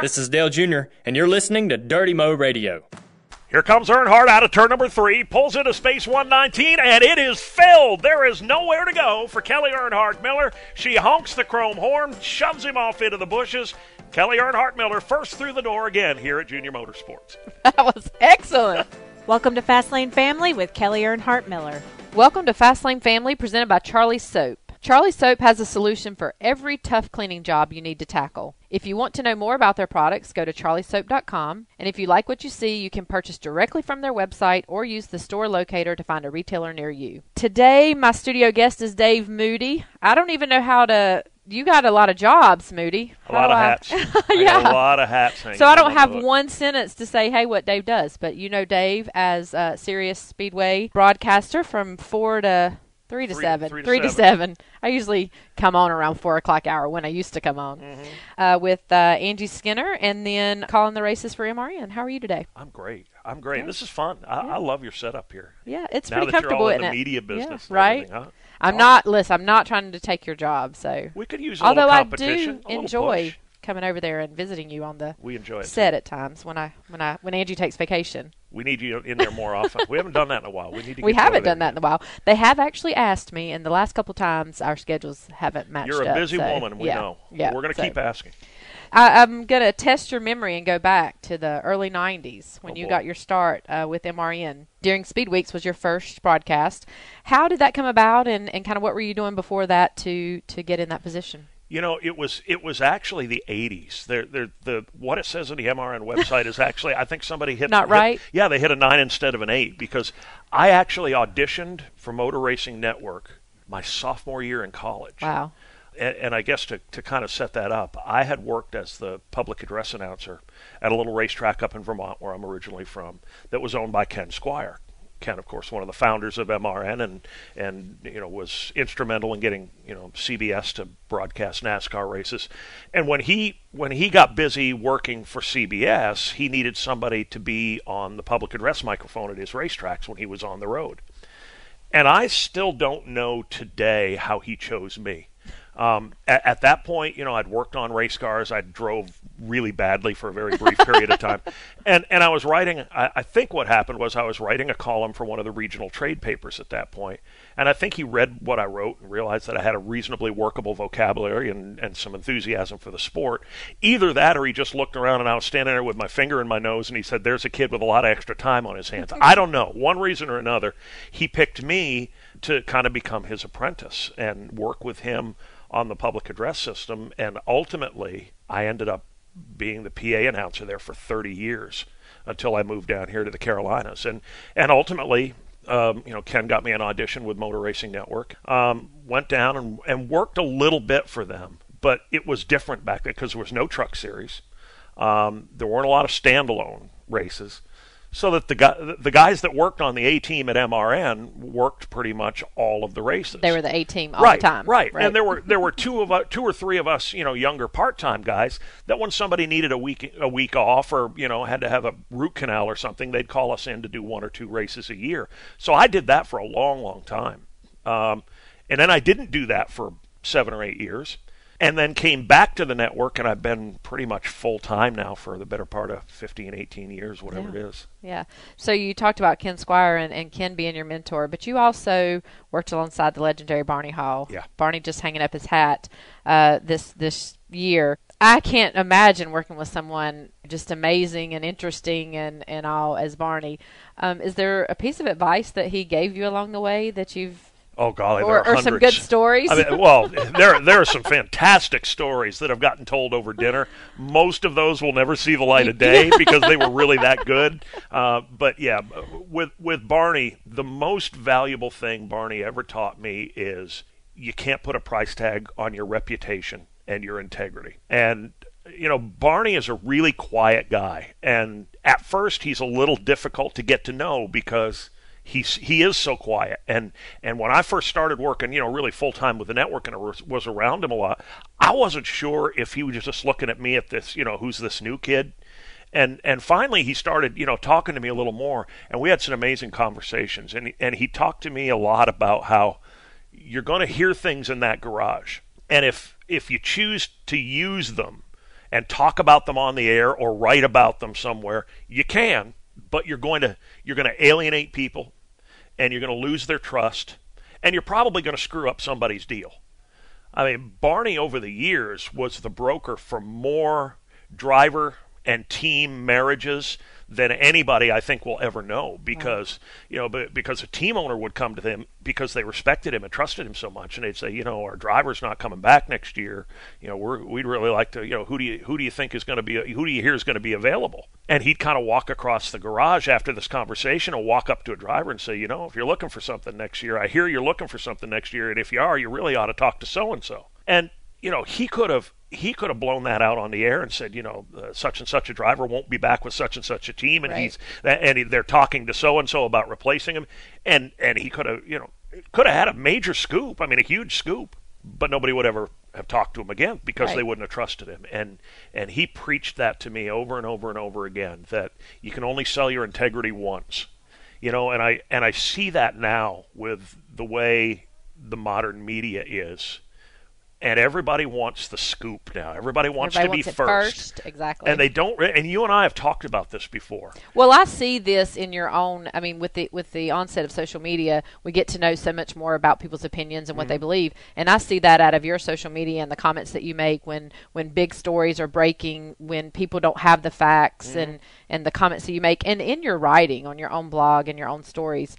This is Dale Jr., and you're listening to Dirty Mo Radio. Here comes Earnhardt out of turn number three, pulls into space 119, and it is filled. There is nowhere to go for Kelley Earnhardt Miller. She honks the chrome horn, shoves him off into the bushes. Kelley Earnhardt Miller first through the door again here at Junior Motorsports. That was excellent. Welcome to Fastlane Family with Kelley Earnhardt Miller. Welcome to Fastlane Family presented by Charlie Soap. Charlie Soap has a solution for every tough cleaning job you need to tackle. If you want to know more about their products, go to charliesoap.com. And if you like what you see, you can purchase directly from their website or use the store locator to find a retailer near you. Today, my studio guest is Dave Moody. I don't even know how to. You got a lot of jobs, Moody. A lot of I- hats. Yeah. got a lot of hats. So I don't on have one sentence to say, hey, what Dave does, but you know Dave as a Sirius Speedway broadcaster from four to three to Three- seven. three to to seven. I usually come on around four o'clock hour when I used to come on Mm-hmm. uh, with uh, Angie Skinner and then calling the races for MRN. How are you today? I'm great. I'm great. This is fun. I, I love your setup here. Yeah, it's now pretty that comfortable. you're all in the it? media business, and right? huh? I'm Awesome. not. Listen, I'm not trying to take your job. So, We could use a although little I do enjoy push. coming over there and visiting you on the We enjoy it. set too. at times when I when I when Angie takes vacation. We need you in there more often. we haven't done that in a while. We need to. We haven't done that in a while. They have actually asked me, and the last couple times our schedules haven't matched You're a up, busy so, woman. We yeah, know. Yeah, We're going to so- keep asking. I, I'm going to test your memory and go back to the early '90s when Oh, you got your start uh, with MRN. During Speed Weeks was your first broadcast. How did that come about, and, and kind of what were you doing before that to to get in that position? You know, it was it was actually the '80s. They're, they're, the what it says on the MRN website is actually I think somebody hit Not hit- right? yeah, they hit a nine instead of an eight because I actually auditioned for Motor Racing Network my sophomore year in college. Wow. and, and I guess to, to kind of set that up, I had worked as the public address announcer at a little racetrack up in Vermont, where I'm originally from, that was owned by Ken Squire. Of course, one of the founders of MRN, and and you know was instrumental in getting you know CBS to broadcast NASCAR races. And when he when he got busy working for CBS, he needed somebody to be on the public address microphone at his racetracks when he was on the road. And I still don't know today how he chose me. Um, at, at that point, you know, I'd worked on race cars. I drove really badly for a very brief period of time, and and I was writing. I, I think what happened was I was writing a column for one of the regional trade papers at that point, and I think he read what I wrote and realized that I had a reasonably workable vocabulary and and some enthusiasm for the sport. Either that, or he just looked around and I was standing there with my finger in my nose, and he said, "There's a kid with a lot of extra time on his hands." I don't know. One reason or another, he picked me to kind of become his apprentice and work with him on the public address system. And ultimately, I ended up being the PA announcer there for 30 years until I moved down here to the Carolinas. And and ultimately, um, you know, Ken got me an audition with Motor Racing Network. Um, went down and, and worked a little bit for them, but it was different back then because there was no truck series. Um, there weren't a lot of standalone races so that the guy, the guys that worked on the A team at MRN worked pretty much all of the races. They were the A team all right, the time. right, Right. And there were there were two of us, two or three of us, you know, younger part-time guys that when somebody needed a week a week off or you know had to have a root canal or something, they'd call us in to do one or two races a year. So I did that for a long, long time, um, and then I didn't do that for seven or eight years and then came back to the network and I've been pretty much full time now for the better part of 15 18 years whatever Yeah. it is Yeah. So you talked about Ken Squire and, and Ken being your mentor, but you also worked alongside the legendary Barney Hall. Yeah. Barney just hanging up his hat uh, this this year. I can't imagine working with someone just amazing and interesting and, and all as Barney. Um, is there a piece of advice that he gave you along the way that you've oh golly or, there are or some good stories? I mean, well, there there are some fantastic stories that have gotten told over dinner. Most of those will never see the light of day because they were really that good. Uh, but yeah, with with Barney, the most valuable thing Barney ever taught me is you can't put a price tag on your reputation and your integrity. And you know, Barney is a really quiet guy, and at first he's a little difficult to get to know because he's he is so quiet. And and when I first started working you know really full time with the network and I was, around him a lot I wasn't sure if he was just looking at me at this you know who's this new kid? And and finally he started you know talking to me a little more and we had some amazing conversations. And and he talked to me a lot about how you're going to hear things in that garage. And if if you choose to use them and talk about them on the air or write about them somewhere, you can, but you're going to you're going to alienate people and you're going to lose their trust and you're probably going to screw up somebody's deal. I mean, Barney over the years was the broker for more driver and team marriages than anybody I think will ever know because you know because a team owner would come to them because they respected him and trusted him so much and they'd say you know our driver's not coming back next year. You know we're, we'd really like to you know who do you who do you think is going to be who do you hear is going to be available? And he'd kind of walk across the garage after this conversation and walk up to a driver and say you know if you're looking for something next year I hear you're looking for something next year and if you are you really ought to talk to so and so and you know he could have he could have blown that out on the air and said, you know, uh, such and such a driver won't be back with such and such a team, and Right. he's and he, they're talking to so and so about replacing him, and and he could have, you know, could have had a major scoop. I mean, a huge scoop, but nobody would ever have talked to him again because Right. they wouldn't have trusted him. And and he preached that to me over and over and over again that you can only sell your integrity once, you know. And I and I see that now with the way the modern media is. And everybody wants the scoop now. Everybody wants Everybody to wants be first. first. Exactly. And they don't. re- And you and I have talked about this before. Well, I see this in your own. I mean, with the with the onset of social media, we get to know so much more about people's opinions and what Mm-hmm. they believe. And I see that out of your social media and the comments that you make when when big stories are breaking, when people don't have the facts, Mm-hmm. and and the comments that you make, and in your writing on your own blog and your own stories.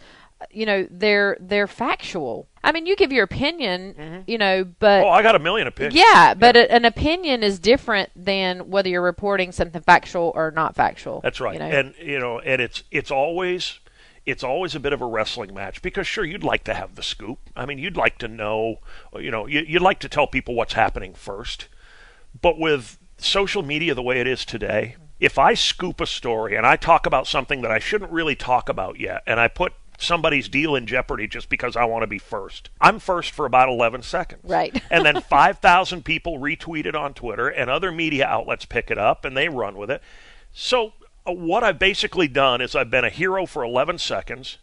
You know, they're they're factual. I mean, you give your opinion, mm-hmm. you know, but Oh, I got a million opinions. yeah, but a, an opinion is different than whether you're reporting something factual or not factual. That's right. You know? And you know, and it's it's always it's always a bit of a wrestling match because sure you'd like to have the scoop. I mean, you'd like to know, you know, you, you'd like to tell people what's happening first. But with social media the way it is today, if I scoop a story and I talk about something that I shouldn't really talk about yet, and I put somebody's deal in jeopardy just because I want to be first, I'm first for about 11 seconds. Right. and then 5,000 people retweet it on Twitter, and other media outlets pick it up and they run with it. So, uh, what I've basically done is I've been a hero for 11 seconds,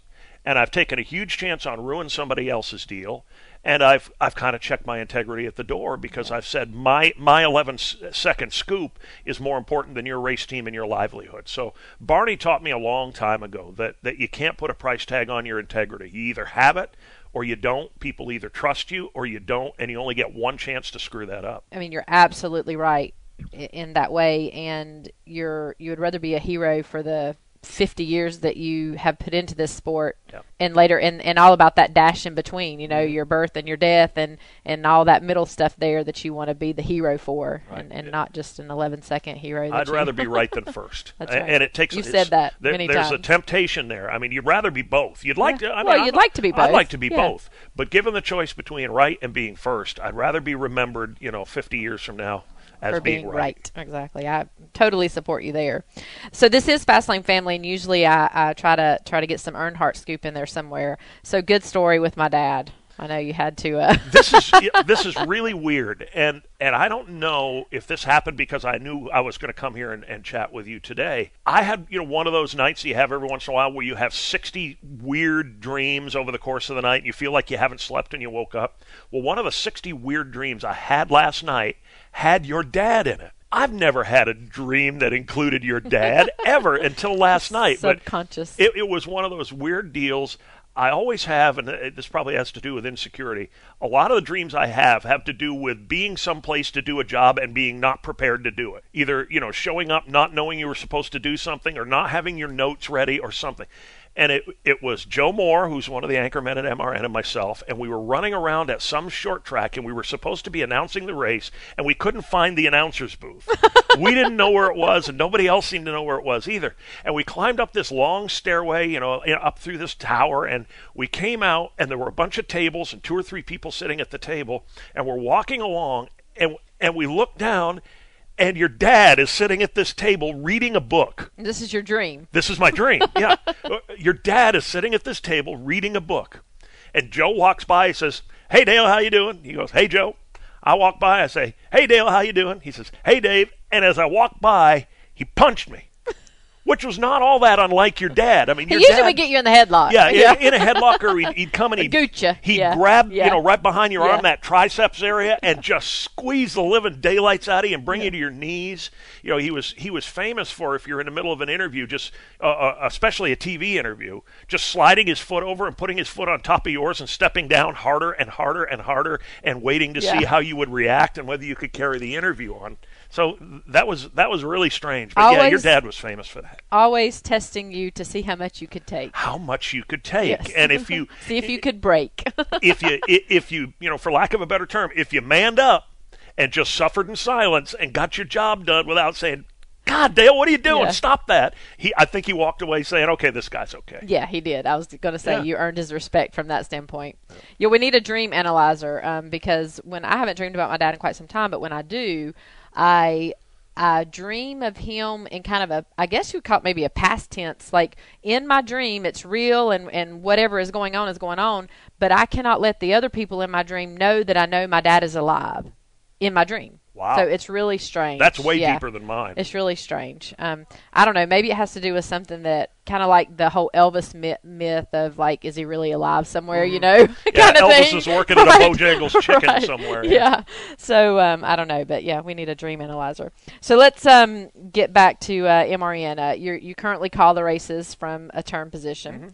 and I've taken a huge chance on ruining somebody else's deal, and I've I've kind of checked my integrity at the door because I've said my my 11 s- second scoop is more important than your race team and your livelihood. So Barney taught me a long time ago that that you can't put a price tag on your integrity. You either have it or you don't. People either trust you or you don't, and you only get one chance to screw that up. I mean, you're absolutely right in that way, and you're you would rather be a hero for the 50 years that you have put into this sport, Yep. and later, and, and all about that dash in between, you know, mm-hmm. your birth and your death, and and all that middle stuff there that you want to be the hero for, Right. and, and not just an 11 second hero. that I'd you- rather be right than first. That's right. And it takes. You've said that there- many There's a temptation there. I mean, you'd rather be both. You'd like Yeah. to. I mean, Well, you'd like to be both I'd like to be Yeah. both. But given the choice between right and being first, I'd rather be remembered. You know, 50 years from now as for being, being right. Exactly. I totally support you there. So this is Fastlane Family, and usually I, I try to try to get some Earnhardt scoop in there somewhere. So good story with my dad. I know you had to. Uh, this is this is really weird, and and I don't know if this happened because I knew I was going to come here and, and chat with you today. I had you know one of those nights you have every once in a while where you have sixty weird dreams over the course of the night, and you feel like you haven't slept and you woke up. Well, one of the sixty weird dreams I had last night had your dad in it. I've never had a dream that included your dad ever until last night. but subconscious. it, it was one of those weird deals. I always have, and uh, this probably has to do with insecurity. A lot of the dreams I have have to do with being someplace to do a job and being not prepared to do it. Either, you know, showing up not knowing you were supposed to do something or not having your notes ready or something. And it it was Joe Moore, who's one of the anchormen at MRN, and myself, and we were running around at some short track, and we were supposed to be announcing the race, and we couldn't find the announcer's booth. we didn't know where it was, and nobody else seemed to know where it was either. And we climbed up this long stairway, you know, up through this tower, and we came out, and there were a bunch of tables and two or three people sitting at the table, and we're walking along, and and we look down, and your dad is sitting at this table reading a book. this is your dream. This is my dream. Yeah. Uh, your dad is sitting at this table reading a book. And Joe walks by, he says, Hey Dale, how you doing? He goes, Hey Joe. I walk by, I say, Hey Dale, how you doing? He says, Hey Dave. And as I walk by, he punched me. Which was not all that unlike your dad. I mean, He usually dad, would get you in the headlock. yeah, in- in, a headlock, or he'd, he'd come and he'd, he'd Yeah. grab, Yeah. you know, right behind your Yeah. arm, that triceps area, and just squeeze the living daylights out of you and bring you to your knees. You know, he was he was famous for if you're in the middle of an interview, just uh, uh, especially a TV interview, just sliding his foot over and putting his foot on top of yours and stepping down harder and harder and harder and waiting to see how you would react and whether you could carry the interview on. So that was that was really strange. But yeah, your dad was famous for that. Always testing you to see how much you could take. How much you could take, Yes. and if you See if you could break. if you if you you know for lack of a better term if you manned up and just suffered in silence and got your job done without saying god dale what are you doing Yeah. stop that he i think he walked away saying okay this guy's okay Yeah, he did. I was going to say Yeah. you earned his respect from that standpoint. Yeah, we need a dream analyzer um, because when I haven't dreamed about my dad in quite some time, but when I do, I I dream of him in kind of a I guess you call it maybe a past tense. Like in my dream, it's real and and whatever is going on is going on, but I cannot let the other people in my dream know that I know my dad is alive in my dream. Wow. So it's really strange. that's way Yeah. deeper than mine It's really strange. Um, I don't know. Maybe it has to do with something that kind of like the whole Elvis myth, myth of like, is he really alive somewhere? You know, Mm-hmm. yeah kind of elvis thing. is working at a bojangles chicken Right. somewhere Yeah. So um, I don't know, but yeah, we need a dream analyzer. So let's um, get back to uh, MRN. Uh, you you currently call the races from a turn position. Mm-hmm.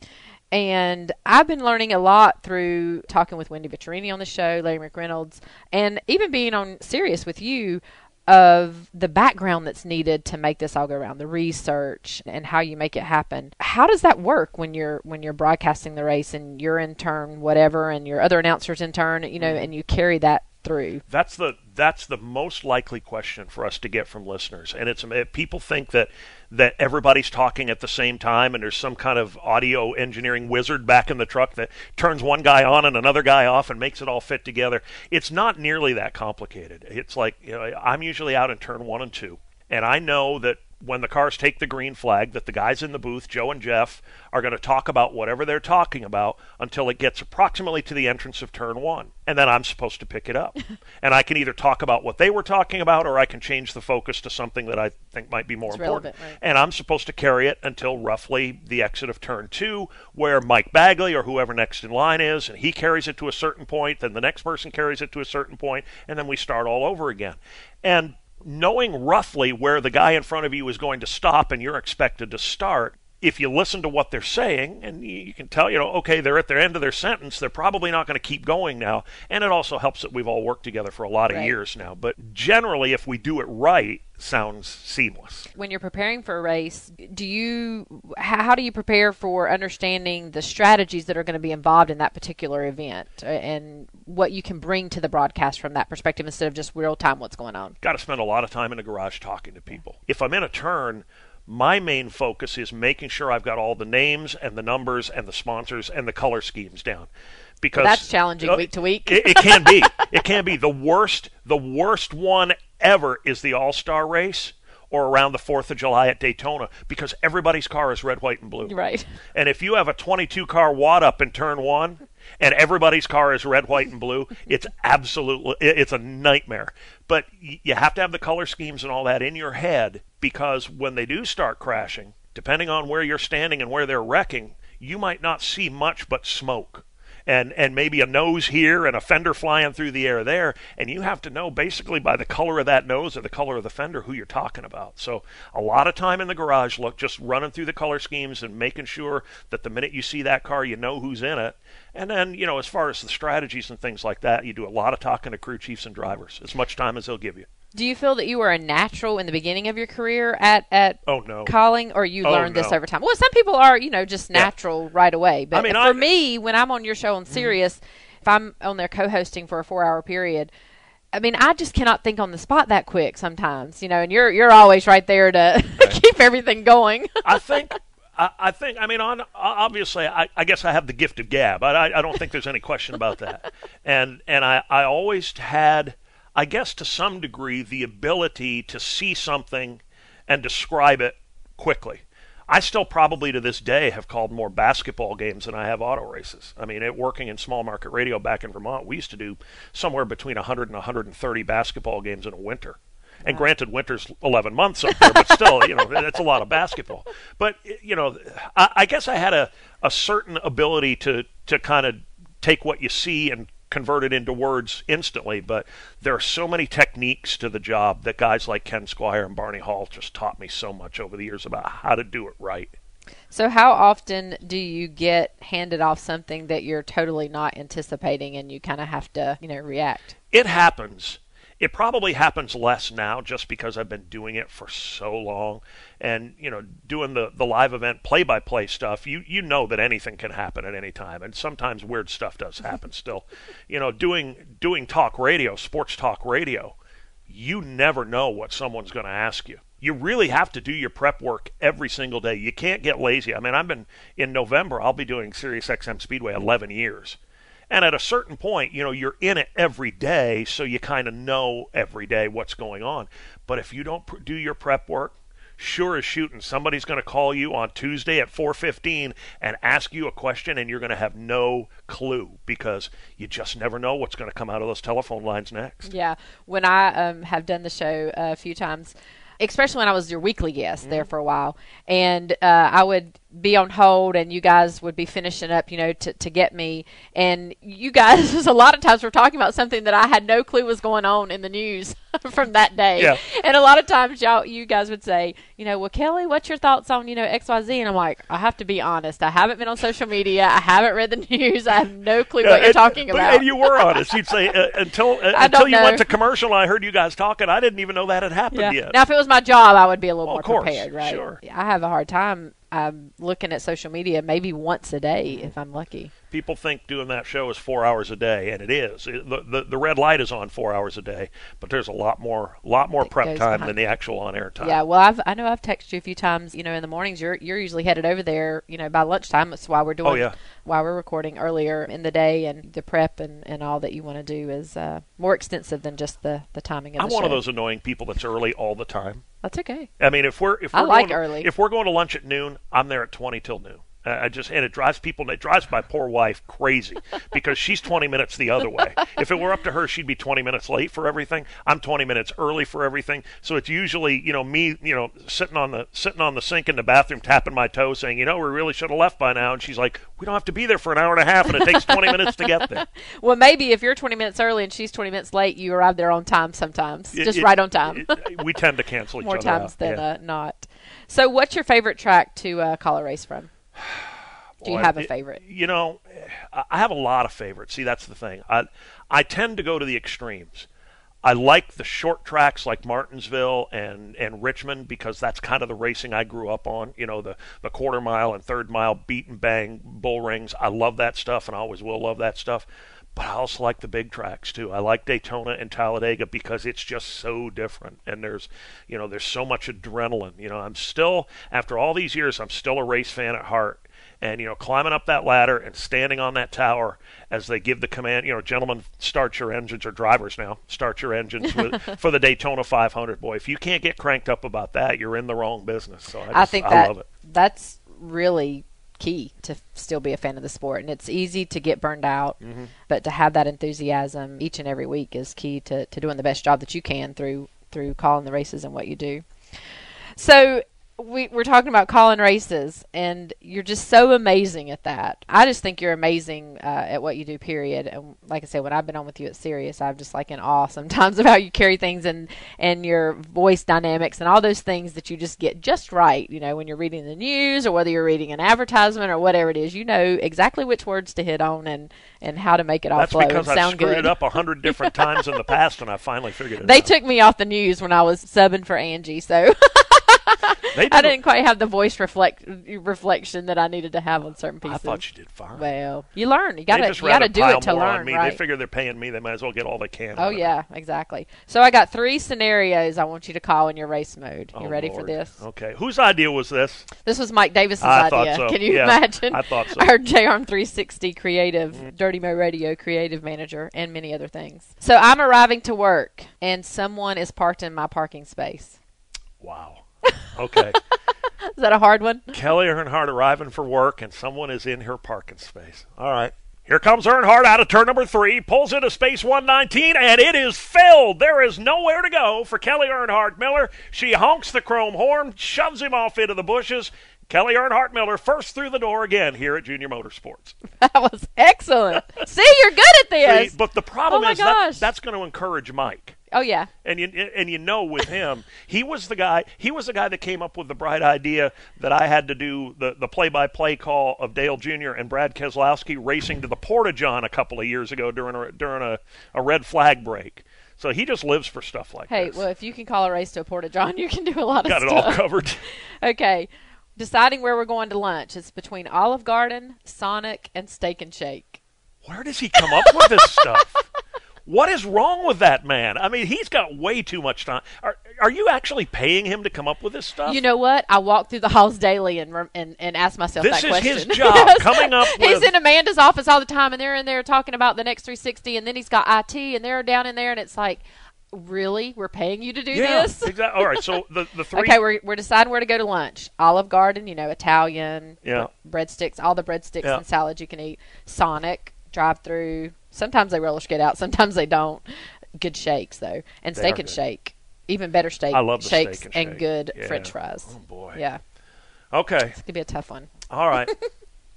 And I've been learning a lot through talking with Wendy Venturini on the show, Larry McReynolds, and even being on Sirius with you of the background that's needed to make this all go around, the research and how you make it happen. How does that work when you're when you're broadcasting the race and you're in turn whatever and your other announcers in turn, you know, mm-hmm. and you carry that through? That's the that's the most likely question for us to get from listeners, and it's people think that that everybody's talking at the same time, and there's some kind of audio engineering wizard back in the truck that turns one guy on and another guy off and makes it all fit together. It's not nearly that complicated. It's like you know, I'm usually out in turn one and two, and I know that when the cars take the green flag that the guys in the booth, Joe and Jeff, are going to talk about whatever they're talking about until it gets approximately to the entrance of turn one. And then I'm supposed to pick it up. and I can either talk about what they were talking about or I can change the focus to something that I think might be more It's important. relevant, right. And I'm supposed to carry it until roughly the exit of turn two, where Mike Bagley or whoever next in line is, and he carries it to a certain point, then the next person carries it to a certain point, and then we start all over again. And knowing roughly where the guy in front of you is going to stop and you're expected to start, if you listen to what they're saying and you can tell, you know, okay, they're at the end of their sentence, they're probably not going to keep going now. And it also helps that we've all worked together for a lot of Right. years now. But generally, if we do it right, sounds seamless. when you're preparing for a race, do you how, how do you prepare for understanding the strategies that are going to be involved in that particular event uh, and what you can bring to the broadcast from that perspective instead of just real time what's going on? got to spend a lot of time in the garage talking to people. If I'm in a turn, my main focus is making sure I've got all the names and the numbers and the sponsors and the color schemes down. Because That's challenging Uh, week to week. It, it can be. It can be the worst. The worst one ever is the All Star race or around the Fourth of July at Daytona because everybody's car is red, white, and blue. Right. And if you have a 22 car wad up in turn one, and everybody's car is red, white, and blue, it's absolutely it's a nightmare. But you have to have the color schemes and all that in your head because when they do start crashing, depending on where you're standing and where they're wrecking, you might not see much but smoke. And, and maybe a nose here and a fender flying through the air there, and you have to know basically by the color of that nose or the color of the fender who you're talking about. So a lot of time in the garage, look, just running through the color schemes and making sure that the minute you see that car, you know who's in it. And then, you know, as far as the strategies and things like that, you do a lot of talking to crew chiefs and drivers, as much time as they'll give you. Do you feel that you were a natural in the beginning of your career at at Oh no. calling, or you Oh, learned this over time? Well, some people are, you know, just Yeah. natural right away. But I mean, for I- me, when I'm on your show on mm-hmm. Sirius, if I'm on there co-hosting for a four-hour period. I mean, I just cannot think on the spot that quick sometimes, you know, and you're you're always right there to keep everything going. I think. I, I think. I mean, on obviously, I, I guess I have the gift of gab. I, I, I don't think there's any question about that. And and I, I always had, I guess, to some degree, the ability to see something and describe it quickly. I still probably to this day have called more basketball games than I have auto races. I mean, it, working in small market radio back in Vermont, we used to do somewhere between 100 and 130 basketball games in a winter. And granted, winter's 11 months up there, but still, you know, that's a lot of basketball. But you know, I, I guess I had a, a certain ability to to kind of take what you see and convert it into words instantly. But there are so many techniques to the job that guys like Ken Squire and Barney Hall just taught me so much over the years about how to do it right. So, how often do you get handed off something that you're totally not anticipating and you kind of have to, you know, react? It happens. It probably happens less now just because I've been doing it for so long and, you know, doing the, the live event play by play stuff, you, you know that anything can happen at any time. And sometimes weird stuff does happen still. You know, doing doing talk radio, sports talk radio, you never know what someone's going to ask you you really have to do your prep work every single day. You can't get lazy. I mean, I've been in November, I'll be doing Sirius XM Speedway 11 years. And at a certain point, you know, you're in it every day, so you kind of know every day what's going on. But if you don't pr- do your prep work, sure as shooting, somebody's going to call you on Tuesday at 4:15 and ask you a question, and you're going to have no clue because you just never know what's going to come out of those telephone lines next. Yeah, when I um, have done the show a few times, especially when I was your weekly guest mm-hmm. there for a while, and uh, I would be on hold and you guys would be finishing up, you know, to, to get me. And you guys, a lot of times, we were talking about something that I had no clue was going on in the news from that day. Yeah. And a lot of times, y'all, you guys would say, you know, well, Kelley, what's your thoughts on, you know, XYZ? And I'm like, I have to be honest. I haven't been on social media. I haven't read the news. I have no clue yeah, what you're talking about. And you were honest. You'd say, uh, until uh, until you know. went to commercial I heard you guys talking, I didn't even know that had happened yeah. yet. Now, if it was my job, I would be a little well, more prepared, right? Sure. I have a hard time I'm looking at social media maybe once a day if I'm lucky people think doing that show is four hours a day, and it is. It, the, the, the red light is on four hours a day, but there's a lot more lot more prep time behind. than the actual on air time. Yeah, well, I've I know I've texted you a few times. You know, in the mornings, you're you're usually headed over there. You know, by lunchtime. That's why we're doing. Oh yeah. While we're recording earlier in the day, and the prep and, and all that you want to do is uh, more extensive than just the the timing of I'm the one of those annoying people that's early all the time. That's okay. I mean, if we're if we're I like going early. if we're going to lunch at noon, I'm there at twenty till noon. I just and it drives people. It drives my poor wife crazy because she's 20 minutes the other way. If it were up to her, she'd be 20 minutes late for everything. I'm 20 minutes early for everything. So it's usually you know me you know sitting on the sitting on the sink in the bathroom tapping my toe saying you know we really should have left by now. And she's like we don't have to be there for an hour and a half and it takes 20 minutes to get there. Well, maybe if you're 20 minutes early and she's 20 minutes late, you arrive there on time sometimes, It- just it- right on time. it- we tend to cancel each More other more times out. than Yeah. uh, not. So, what's your favorite track to uh, call a race from? Do you have a it- favorite? You know, I I have a lot of favorites. See, that's the thing. I I tend to go to the extremes. I like the short tracks like Martinsville and, and Richmond because that's kind of the racing I grew up on. You know, the, the quarter mile and third mile beat and bang bull rings. I love that stuff and I always will love that stuff. But I also like the big tracks too. I like Daytona and Talladega because it's just so different and there's you know, there's so much adrenaline. You know, I'm still after all these years I'm still a race fan at heart and you know climbing up that ladder and standing on that tower as they give the command you know gentlemen start your engines or drivers now start your engines with, for the daytona 500 boy if you can't get cranked up about that you're in the wrong business so i, just, I think I that love it that's really key to still be a fan of the sport and it's easy to get burned out Mm-hmm. but to have that enthusiasm each and every week is key to, to doing the best job that you can through through calling the races and what you do so we, we're talking about calling races, and you're just so amazing at that. I just think you're amazing uh, at what you do. Period. And like I said, when I've been on with you at Sirius, I'm just like in awe sometimes of how you carry things and and your voice dynamics and all those things that you just get just right. You know, when you're reading the news or whether you're reading an advertisement or whatever it is, you know exactly which words to hit on and and how to make it all that's flow because and i've screwed good. it up a hundred different times in the past and i finally figured it They out took me off the news when I was subbing for Angie, so they I did- didn't quite have the voice reflect reflection that I needed to have on certain pieces. i thought you did fine Well, you learn. You gotta you gotta do it to learn, me. right? they figure they're paying me they might as well get all they can oh of it. yeah, exactly. So I got three scenarios I want you to call in your race mode. You Oh, ready for this? okay whose idea was this This was Mike Davis's I thought idea. so. Can you Yeah, imagine? I thought so. Our JRM 360 creative, mm-hmm. Dirty Mo Radio creative manager, and many other things. So I'm arriving to work, and someone is parked in my parking space. wow okay Is that a hard one? Kelley Earnhardt arriving for work and someone is in her parking space. All right, Here comes Earnhardt out of turn number three, pulls into space 119, and it is filled. There is nowhere to go for Kelley Earnhardt Miller. She honks the chrome horn, shoves him off into the bushes. Kelley Earnhardt Miller first through the door again here at Junior Motorsports. That was excellent. See, you're good at this. See, but the problem Oh is that, that's going to encourage Mike. Oh yeah. And you and you know with him, he was the guy. He was the guy that came up with the bright idea that I had to do the the play by play call of Dale Jr. and Brad Keselowski racing to the Porta John a couple of years ago during a during a, a red flag break. So he just lives for stuff like that. Hey, this. well, if you can call a race to a Porta John, you can do a lot of stuff. Got it all covered. Okay. Deciding where we're going to lunch. It's between Olive Garden, Sonic, and Steak and Shake. Where does he come up with this stuff? What is wrong with that man? I mean, he's got way too much time. Are, are you actually paying him to come up with this stuff? You know what? I walk through the halls daily and and, and ask myself This that is question. his job, Yes. coming up He's in Amanda's office all the time, and they're in there talking about the next 360, and then he's got IT, and they're down in there, and it's like, really, we're paying you to do yeah, this? exactly. All right, so the the three. Okay, we're we're deciding where to go to lunch. Olive Garden, you know, Italian, Yeah. breadsticks, all the breadsticks Yeah. and salads you can eat. Sonic, drive through. Sometimes they roller skate out, sometimes they don't. Good shakes though, and They steak and good. shake, even better steak. I love the steak shakes and shake. good Yeah. French fries. Oh boy. Yeah, Okay. it's gonna be a tough one. All right.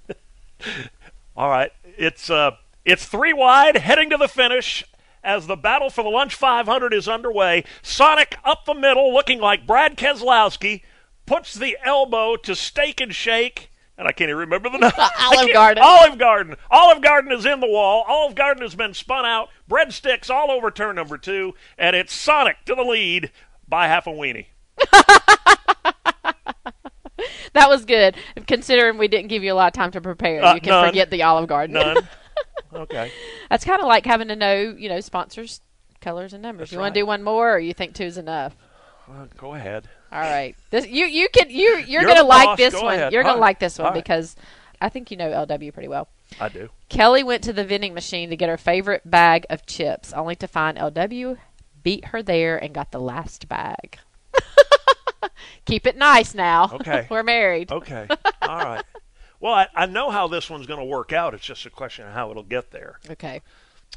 All right. It's uh it's three wide heading to the finish as the battle for the lunch 500 is underway. Sonic up the middle looking like Brad Keselowski puts the elbow to Steak and Shake and I can't even remember the name. Olive Garden. Olive Garden. Olive Garden is in the wall. Olive Garden has been spun out. Breadsticks all over turn number two, and it's Sonic to the lead by half a weenie. That was good, considering we didn't give you a lot of time to prepare. Uh, you can none. forget the Olive Garden. None. okay. That's kind of like having to know, you know, sponsors, colors, and numbers. That's you want to do one more, or you think two's enough? Well, go ahead. All right. This you you can you you're, You're gonna like boss. this Go one. ahead. You're gonna right. like this one All right. because I think you know LW pretty well. I do. Kelley went to the vending machine to get her favorite bag of chips, only to find LW beat her there and got the last bag. Keep it nice now. Okay. We're married. Okay. All right. Well, I, I know how this one's going to work out. It's just a question of how it'll get there. Okay.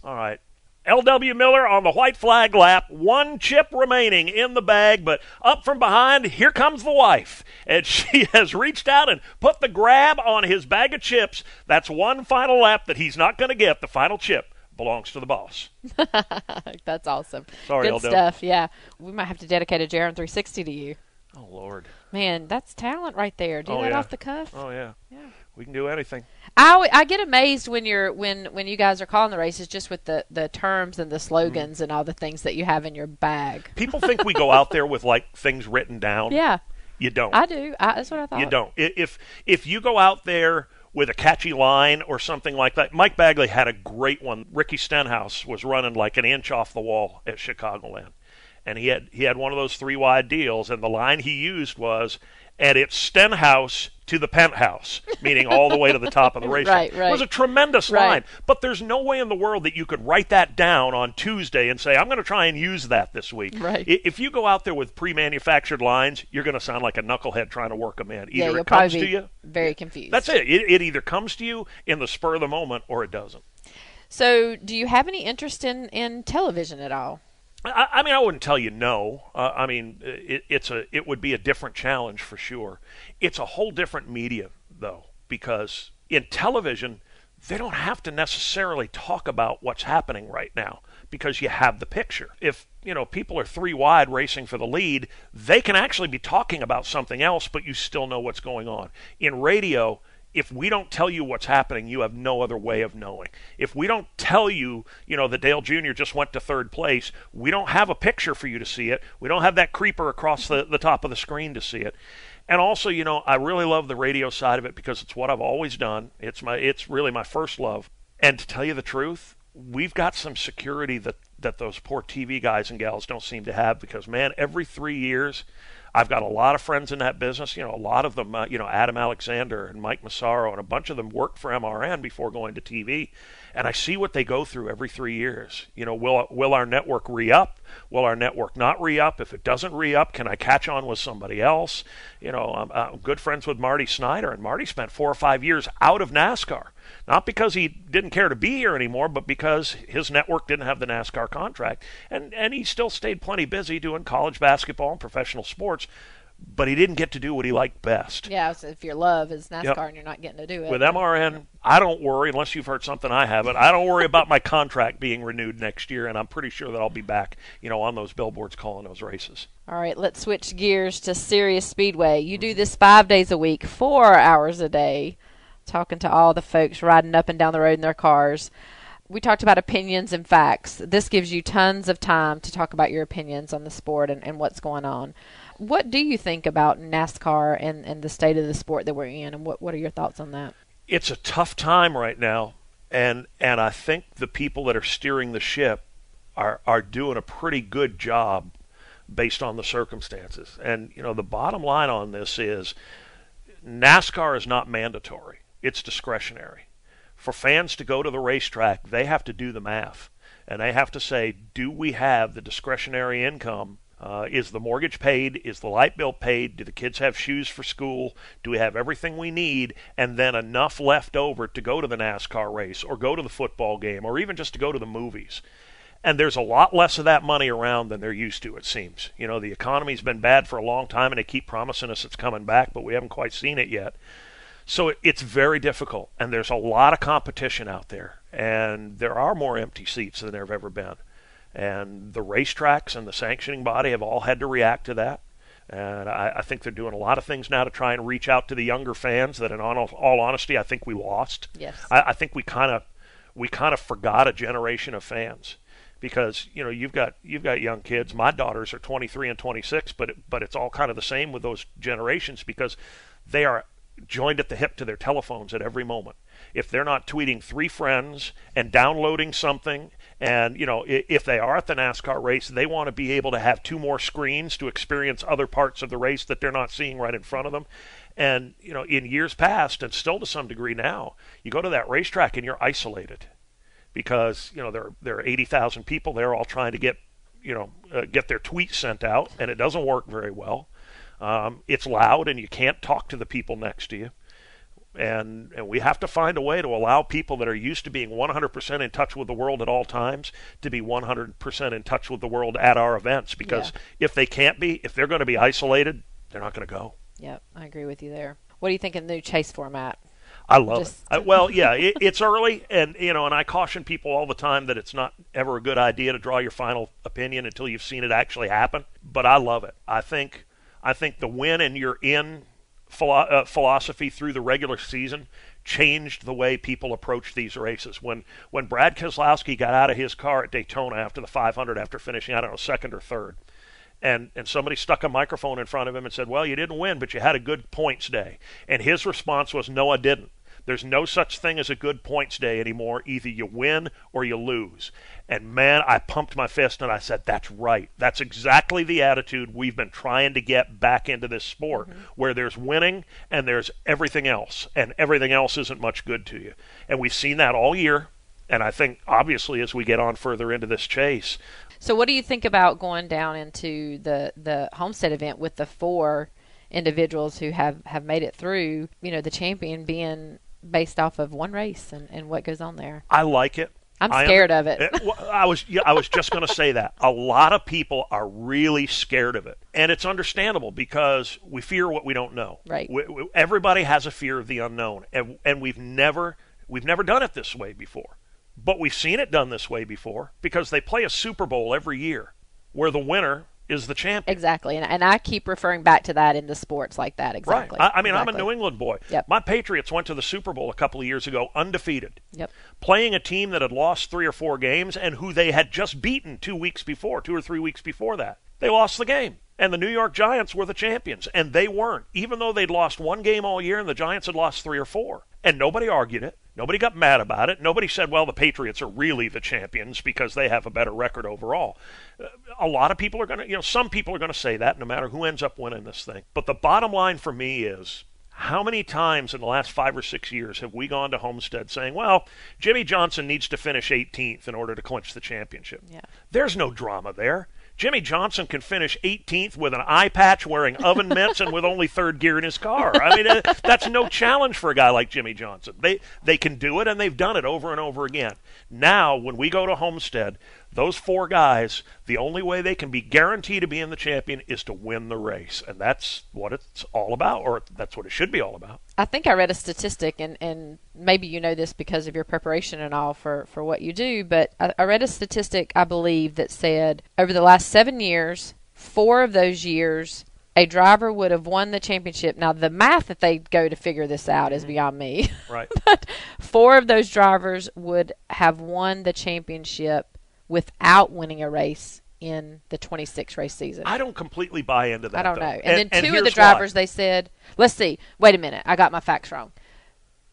All right. L.W. Miller on the white flag lap. One chip remaining in the bag, but up from behind, here comes the wife. And she has reached out and put the grab on his bag of chips. That's one final lap that he's not going to get. The final chip belongs to the boss. That's awesome. Sorry, Good LW. stuff. Yeah. We might have to dedicate a JRM 360 to you. Oh, Lord. Man, that's talent right there. Do Oh, that yeah. off the cuff. Oh, yeah. Yeah. We can do anything. I, I get amazed when you're when when you guys are calling the races just with the the terms and the slogans and all the things that you have in your bag. People think we go out there with, like, things written down. Yeah, You don't. I do. I, that's what I thought. You don't. If if you go out there with a catchy line or something like that, Mike Bagley had a great one. Ricky Stenhouse was running like an inch off the wall at Chicagoland, and he had he had one of those three wide deals, and the line he used was, "And it's Stenhouse to the penthouse," meaning all the way to the top of the racetrack. Right, right. It was a tremendous Right. line, but there's no way in the world that you could write that down on Tuesday and say, "I'm going to try and use that this week." Right. If you go out there with pre-manufactured lines, you're going to sound like a knucklehead trying to work them in. Either yeah, it comes to you. very confused. That's it. it. It either comes to you in the spur of the moment or it doesn't. So, do you have any interest in in television at all? I, I mean, I wouldn't tell you no. Uh, I mean, it, it's a it would be a different challenge for sure. It's a whole different medium though, because in television they don't have to necessarily talk about what's happening right now because you have the picture. If you know people are three wide racing for the lead, they can actually be talking about something else, but you still know what's going on. In radio, if we don't tell you what's happening, you have no other way of knowing. If we don't tell you, you know, that Dale Jr. just went to third place, we don't have a picture for you to see it. We don't have that creeper across the, the top of the screen to see it. And also, you know, I really love the radio side of it because it's what I've always done. It's my it's really my first love. And to tell you the truth, we've got some security that that those poor TV guys and gals don't seem to have because man, every 3 years I've got a lot of friends in that business. You know, a lot of them, uh, you know, Adam Alexander and Mike Massaro, and a bunch of them worked for MRN before going to TV. And I see what they go through every three years. You know, will will our network re up? Will our network not re up? If it doesn't re up, can I catch on with somebody else? You know, I'm, I'm good friends with Marty Snider, and Marty spent four or five years out of NASCAR. Not because he didn't care to be here anymore, but because his network didn't have the NASCAR contract. And, and he still stayed plenty busy doing college basketball and professional sports, but he didn't get to do what he liked best. Yeah, so if your love is NASCAR Yep. and you're not getting to do it. With MRN, I don't worry, unless you've heard something I haven't, I don't worry about my contract being renewed next year, and I'm pretty sure that I'll be back, you know, on those billboards calling those races. All right, let's switch gears to Sirius Speedway. You do this five days a week, four hours a day, talking to all the folks riding up and down the road in their cars. We talked about opinions and facts. This gives you tons of time to talk about your opinions on the sport and, and what's going on. What do you think about NASCAR and, and the state of the sport that we're in, and what, what are your thoughts on that? it's a tough time right now, and and I think the people that are steering the ship are are doing a pretty good job based on the circumstances. And you know, the bottom line on this is NASCAR is not mandatory; it's discretionary. For fans to go to the racetrack, they have to do the math, and they have to say, do we have the discretionary income uh, is the mortgage paid? Is the light bill paid? Do the kids have shoes for school? Do we have everything we need? And then enough left over to go to the NASCAR race or go to the football game or even just to go to the movies? And there's a lot less of that money around than they're used to, it seems. You know, the economy's been bad for a long time and they keep promising us it's coming back, but we haven't quite seen it yet. So it, it's very difficult, and there's a lot of competition out there, and there are more empty seats than there have ever been. And the racetracks and the sanctioning body have all had to react to that. And I, I think they're doing a lot of things now to try and reach out to the younger fans that, in all, all honesty, I think we lost. Yes. I, I think we kind of we kind of forgot a generation of fans because you know you've got you've got young kids. My daughters are 23 and 26, but it, but it's all kind of the same with those generations because they are joined at the hip to their telephones at every moment. If they're not tweeting three friends and downloading something, and you know if they are at the NASCAR race, they want to be able to have two more screens to experience other parts of the race that they're not seeing right in front of them. And you know, in years past, and still to some degree now, you go to that racetrack and you're isolated because you know there there are eighty thousand people there all trying to get you know uh, get their tweet sent out, and it doesn't work very well. Um, it's loud, and you can't talk to the people next to you. And, and we have to find a way to allow people that are used to being 100% in touch with the world at all times to be 100% in touch with the world at our events. Because Yeah. if they can't be, if they're going to be isolated, they're not going to go. Yep, I agree with you there. What do you think of the new chase format? I love Just- it. I, well, yeah, it, it's early, and you know, and I caution people all the time that it's not ever a good idea to draw your final opinion until you've seen it actually happen. But I love it. I think, I think the win and you're in uh, philosophy through the regular season changed the way people approach these races. When when Brad Keselowski got out of his car at Daytona after the 500, after finishing I don't know second or third, and and somebody stuck a microphone in front of him and said, "Well, you didn't win, but you had a good points day." And his response was, "No, I didn't. There's no such thing as a good points day anymore. Either you win or you lose." And man, I pumped my fist and I said, "That's right. That's exactly the attitude we've been trying to get back into this sport, mm-hmm. where there's winning and there's everything else, and everything else isn't much good to you." And we've seen that all year. And I think, obviously, as we get on further into this chase, So, what do you think about going down into the the Homestead event with the four individuals who have have made it through? You know, the champion being based off of one race and, and what goes on there. I like it. I'm scared of it. I was yeah, I was just going to say that. A lot of people are really scared of it, and it's understandable because we fear what we don't know. Right. We, we- everybody has a fear of the unknown, and and we've never we've never done it this way before. But we've seen it done this way before because they play a Super Bowl every year, where the winner is the champion. Exactly, and and I keep referring back to that in the sports like that. Exactly. Right. I, I mean, I'm a New England boy. Yep. My Patriots went to the Super Bowl a couple of years ago undefeated. Yep. playing a team that had lost three or four games and who they had just beaten two weeks before, two or three weeks before that. They lost the game. And the New York Giants were the champions, and they weren't, even though they'd lost one game all year and the Giants had lost three or four. And nobody argued it. Nobody got mad about it. Nobody said, well, the Patriots are really the champions because they have a better record overall. Uh, a lot of people are going to, you know, some people are going to say that no matter who ends up winning this thing. But the bottom line for me is how many times in the last five or six years have we gone to Homestead saying, well, Jimmie Johnson needs to finish 18th in order to clinch the championship? Yeah. There's no drama there. Jimmie Johnson can finish 18th with an eye patch, wearing oven mitts, and with only third gear in his car. I mean, that's no challenge for a guy like Jimmie Johnson. They they can do it, and they've done it over and over again. Now, when we go to Homestead, those four guys, the only way they can be guaranteed to be in the champion is to win the race, and that's what it's all about, or that's what it should be all about. I think I read a statistic, and, and maybe you know this because of your preparation and all for, for what you do, but I, I read a statistic, I believe, that said over the last seven years, four of those years, a driver would have won the championship. Now, the math that they go to figure this out is mm-hmm. beyond me. Right. but four of those drivers would have won the championship without winning a race in the 26 race season. I don't completely buy into that. I don't though. know. And, then two of the drivers, why. they said, let's see, wait a minute, I got my facts wrong.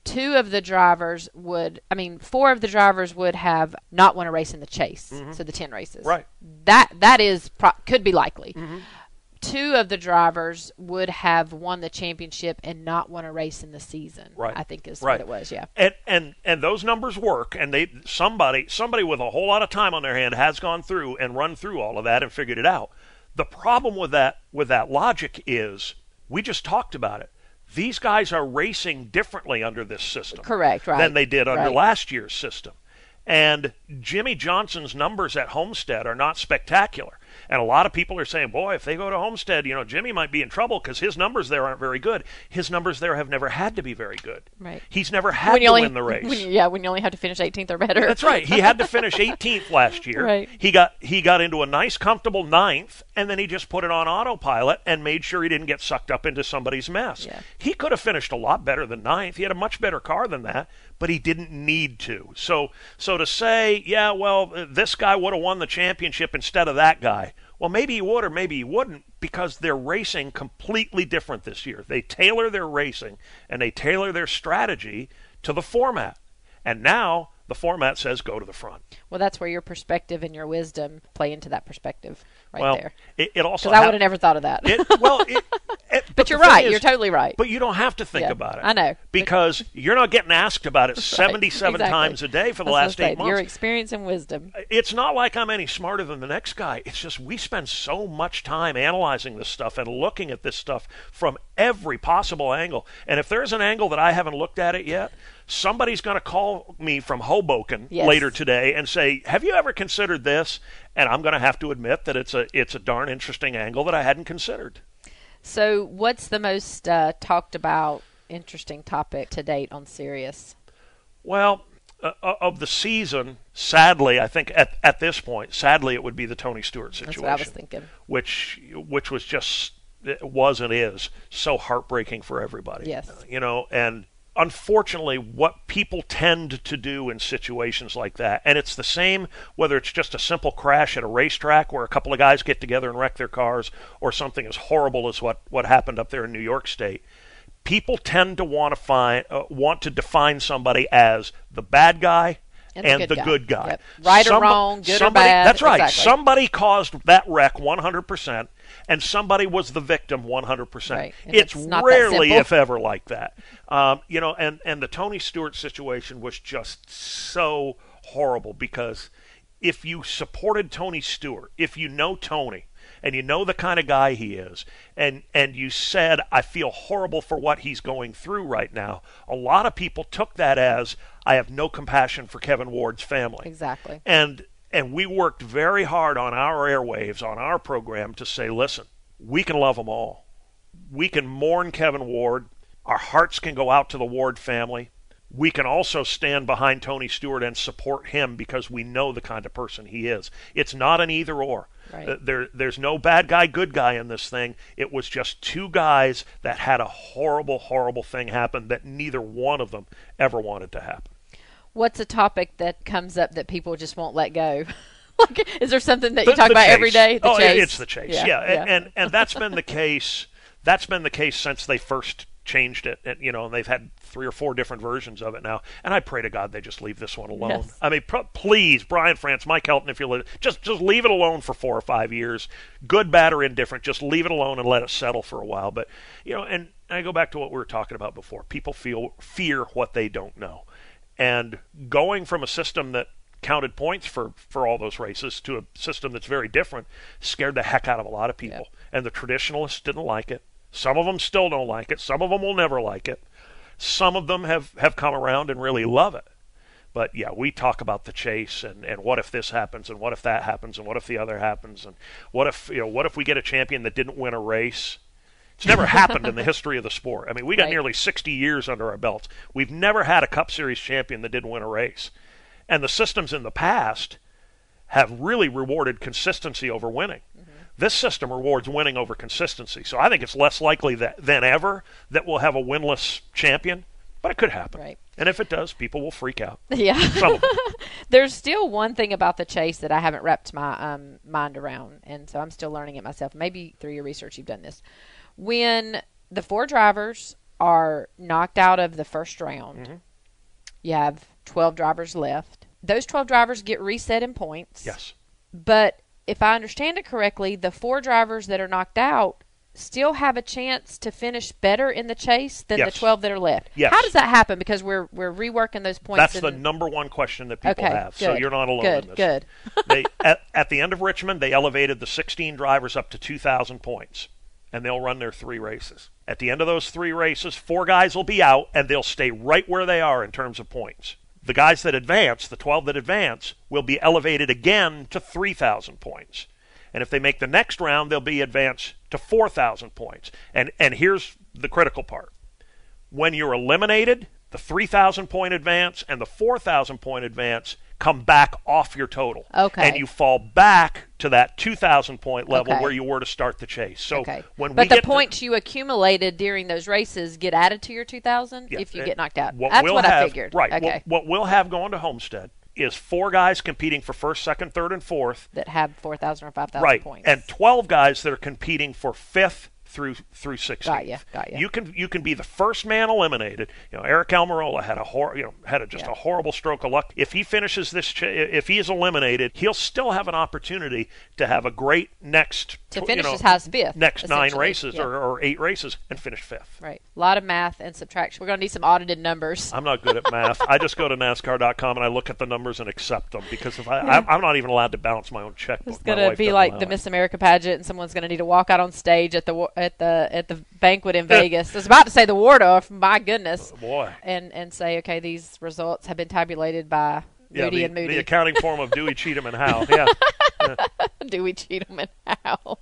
Two of the drivers would, I mean, four of the drivers would have not won a race in the chase, so the 10 races. Mm-hmm. Right. That that is pro- could be likely. Mm-hmm. Two of the drivers would have won the championship and not won a race in the season. Right. I think is Right. what it was. Yeah. and and and those numbers work and they somebody somebody with a whole lot of time on their hand has gone through and run through all of that and figured it out the problem with that with that logic is we just talked about it these guys are racing differently under this system Correct, right. than they did under Right. last year's system and Jimmie Johnson's numbers at Homestead are not spectacular. And a lot of people are saying, boy, if they go to Homestead, you know, Jimmie might be in trouble because his numbers there aren't very good. His numbers there have never had to be very good. Right. He's never had when to only, win the race. When you, yeah, when you only have to finish 18th or better. That's right. He had to finish 18th last year. Right. He got he got into a nice, comfortable ninth, and then he just put it on autopilot and made sure he didn't get sucked up into somebody's mess. Yeah. He could have finished a lot better than ninth. He had a much better car than that, but he didn't need to. So so to say, yeah, well, this guy would have won the championship instead of that guy. Well, maybe he would or maybe he wouldn't because they're racing completely different this year. They tailor their racing and they tailor their strategy to the format. And now the format says go to the front. Well, that's where your perspective and your wisdom play into that perspective right well, there. It, it also Because I would have never thought of that. It, well, it, it- but you're right. is- you're totally right. But you don't have to think Yeah, about it. I know. because you're not getting asked about it 77 Exactly. times a day for the last eight said, months. Your experience and wisdom. it's not like I'm any smarter than the next guy. It's just we spend so much time analyzing this stuff and looking at this stuff from every possible angle. And if there's an angle that I haven't looked at it yet, somebody's going to call me from Hoboken Yes. later today and say, "Have you ever considered this?" And I'm going to have to admit that it's a it's a darn interesting angle that I hadn't considered. So, what's the most uh, talked about, interesting topic to date on Sirius? Well, uh, uh, of the season, sadly, I think at at this point, sadly, it would be the Tony Stewart That's situation. what I was thinking. which which was just it was and is so heartbreaking for everybody. Yes. You know, and unfortunately what people tend to do in situations like that and it's the same whether it's just a simple crash at a racetrack where a couple of guys get together and wreck their cars or something as horrible as what what happened up there in New York state people tend to want to find uh, want to define somebody as the bad guy And and, the good the guy. good guy. Yep. Right or wrong, good or somebody, bad, That's right. exactly. Somebody caused that wreck 100%, and somebody was the victim 100%. Right. It's it's rarely, if ever, like that. Um, you know, and, and the Tony Stewart situation was just so horrible because if you supported Tony Stewart, if you know Tony, and you know the kind of guy he is, and and you said, I feel horrible for what he's going through right now. A lot of people took that as I have no compassion for Kevin Ward's family. Exactly. And and we worked very hard on our airwaves, on our program to say, listen, we can love them all. We can mourn Kevin Ward. Our hearts can go out to the Ward family. We can also stand behind Tony Stewart and support him because we know the kind of person he is. It's not an either or. Right. Uh, there, there's no bad guy, good guy in this thing. It was just two guys that had a horrible, horrible thing happen that neither one of them ever wanted to happen. What's a topic that comes up that people just won't let go? like, is there something that you The- talk about every chase. day? The oh, chase. it's the chase. Yeah, And, and and that's been the case. That's been the case since they first changed it, and you know, and they've had three or four different versions of it now. And I pray to God they just leave this one alone. Yes. I mean, please, Brian France, Mike Helton, if you're li- just just leave it alone for four or five years, good, bad, or indifferent. Just leave it alone and let it settle for a while. But you know, and I go back to what we were talking about before. People feel fear what they don't know, and going from a system that counted points for for all those races to a system that's very different scared the heck out of a lot of people. And the traditionalists didn't like it. Some of them still don't like it. Some of them will never like it. Some of them have, have come around and really love it. But yeah, we talk about the chase and, and what if this happens and what if that happens and what if the other happens and what if you know what if we get a champion that didn't win a race? It's never happened in the history of the sport. I mean, we got Right. nearly 60 years under our belts. We've never had a Cup Series champion that didn't win a race. And the systems in the past have really rewarded consistency over winning. This system rewards winning over consistency. So I think it's less likely that, than ever that we'll have a winless champion, but it could happen. Right. And if it does, people will freak out. Yeah. Some of them. There's still one thing about the chase that I haven't wrapped my um, mind around, and so I'm still learning it myself. Maybe through your research you've done this. When the four drivers are knocked out of the first round, Mm-hmm. you have 12 drivers left. Those 12 drivers get reset in points. Yes. But if I understand it correctly, the four drivers that are knocked out still have a chance to finish better in the chase than Yes. the 12 that are left. Yes. How does that happen? Because we're we're reworking those points. That's the number one question that people Okay, have. So you're not alone good, in this. good. they at, at the end of Richmond, they elevated the 16 drivers up to 2,000 points, and they'll run their three races. At the end of those three races, four guys will be out, and they'll stay right where they are in terms of points. The guys that advance, the 12 that advance, will be elevated again to 3,000 points. And if they make the next round, they'll be advanced to 4,000 points. And and here's the critical part when you're eliminated, the 3,000 point advance and the 4,000 point advance come back off your total. Okay. And you fall back to that 2,000 point level Okay. where you were to start the chase. So okay. when but we the to- points you accumulated during those races get added to your 2,000 Yeah, if you get knocked out. What That's we'll what have, I figured. Right. Okay. What, what we'll have going to Homestead is four guys competing for first, second, third, and fourth. that have 4,000 or 5,000 Right. points. And 12 guys that are competing for fifth through through 16. Got ya, got ya. You can you can be the first man eliminated. You know, Eric Almirola had a hor- you know had a, just Yeah. a horrible stroke of luck. If he finishes this, ch- if he is eliminated, he'll still have an opportunity to have a great next To tw- finish you know, high fifth, next nine races Yeah. or, or eight races and finish fifth. right. A lot of math and subtraction. We're going to need some audited numbers. I'm not good at math. I just go to NASCAR.com and I look at the numbers and accept them because if I, I'm, I'm not even allowed to balance my own checkbook. It's gonna be like the. Miss America pageant, and someone's gonna need to walk out on stage at the at the at the banquet in Vegas. I was about to say the Waldorf, my goodness, oh, Boy. and and say, okay, these results have been tabulated by Yeah, Moody the, and Moody. the accounting form of Dewey, Cheatham, and Howe. Yeah. Dewey Cheatham and Hal.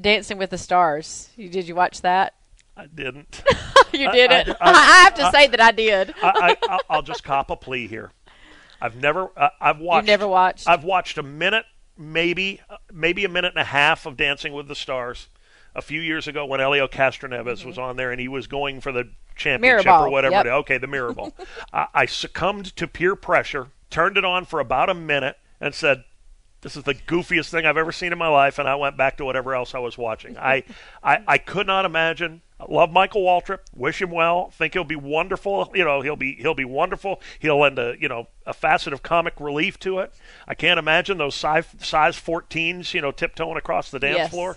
Dancing with the Stars. You, did you watch that? I didn't. You did I-. I- I, have to say that I did. I, I, I'll just cop a plea here. I've never. I I've watched. never watched? I've watched a minute, maybe, uh, maybe a minute and a half of Dancing with the Stars. A few years ago, when Helio Castroneves was on there and he was going for the championship Mm-hmm. Mirrorball, or whatever. yep. Okay, the mirror ball. I, I succumbed to peer pressure, turned it on for about a minute, and said, "This is the goofiest thing I've ever seen in my life." And I went back to whatever else I was watching. I, I, I could not imagine. I love Michael Waltrip. Wish him well. Think he'll be wonderful. You know, he'll be he'll be wonderful. He'll lend a you know a facet of comic relief to it. I can't imagine those size size 14s. You know, tiptoeing across the dance Yes. floor.